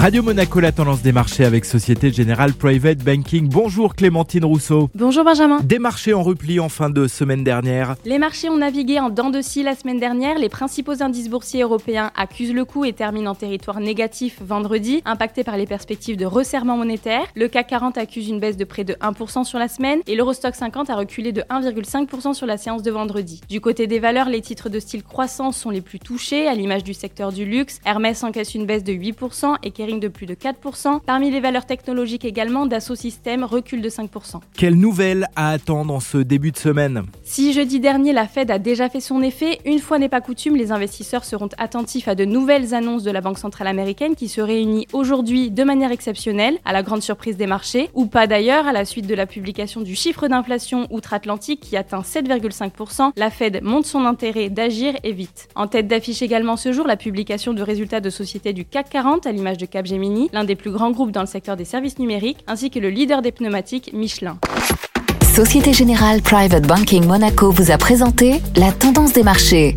Radio Monaco, la tendance des marchés avec Société Générale Private Banking. Bonjour Clémentine Rousseau. Bonjour Benjamin. Des marchés en repli en fin de semaine dernière. Les marchés ont navigué en dents de scie la semaine dernière. Les principaux indices boursiers européens accusent le coup et terminent en territoire négatif vendredi, impacté par les perspectives de resserrement monétaire. Le CAC 40 accuse une baisse de près de 1% sur la semaine et l'Eurostock 50 a reculé de 1,5% sur la séance de vendredi. Du côté des valeurs, les titres de style croissance sont les plus touchés, à l'image du secteur du luxe. Hermès encaisse une baisse de 8% et Kering de plus de 4%. Parmi les valeurs technologiques également, Dassault Systèmes recule de 5%. Quelle nouvelle à attendre en ce début de semaine? Si jeudi dernier la Fed a déjà fait son effet, une fois n'est pas coutume, les investisseurs seront attentifs à de nouvelles annonces de la Banque centrale américaine qui se réunit aujourd'hui de manière exceptionnelle, à la grande surprise des marchés, ou pas d'ailleurs, à la suite de la publication du chiffre d'inflation outre-Atlantique qui atteint 7,5%, la Fed montre son intérêt d'agir et vite. En tête d'affiche également ce jour la publication de résultats de sociétés du CAC 40 à l'image de L'un des plus grands groupes dans le secteur des services numériques, ainsi que le leader des pneumatiques, Michelin. Société Générale Private Banking Monaco vous a présenté la tendance des marchés.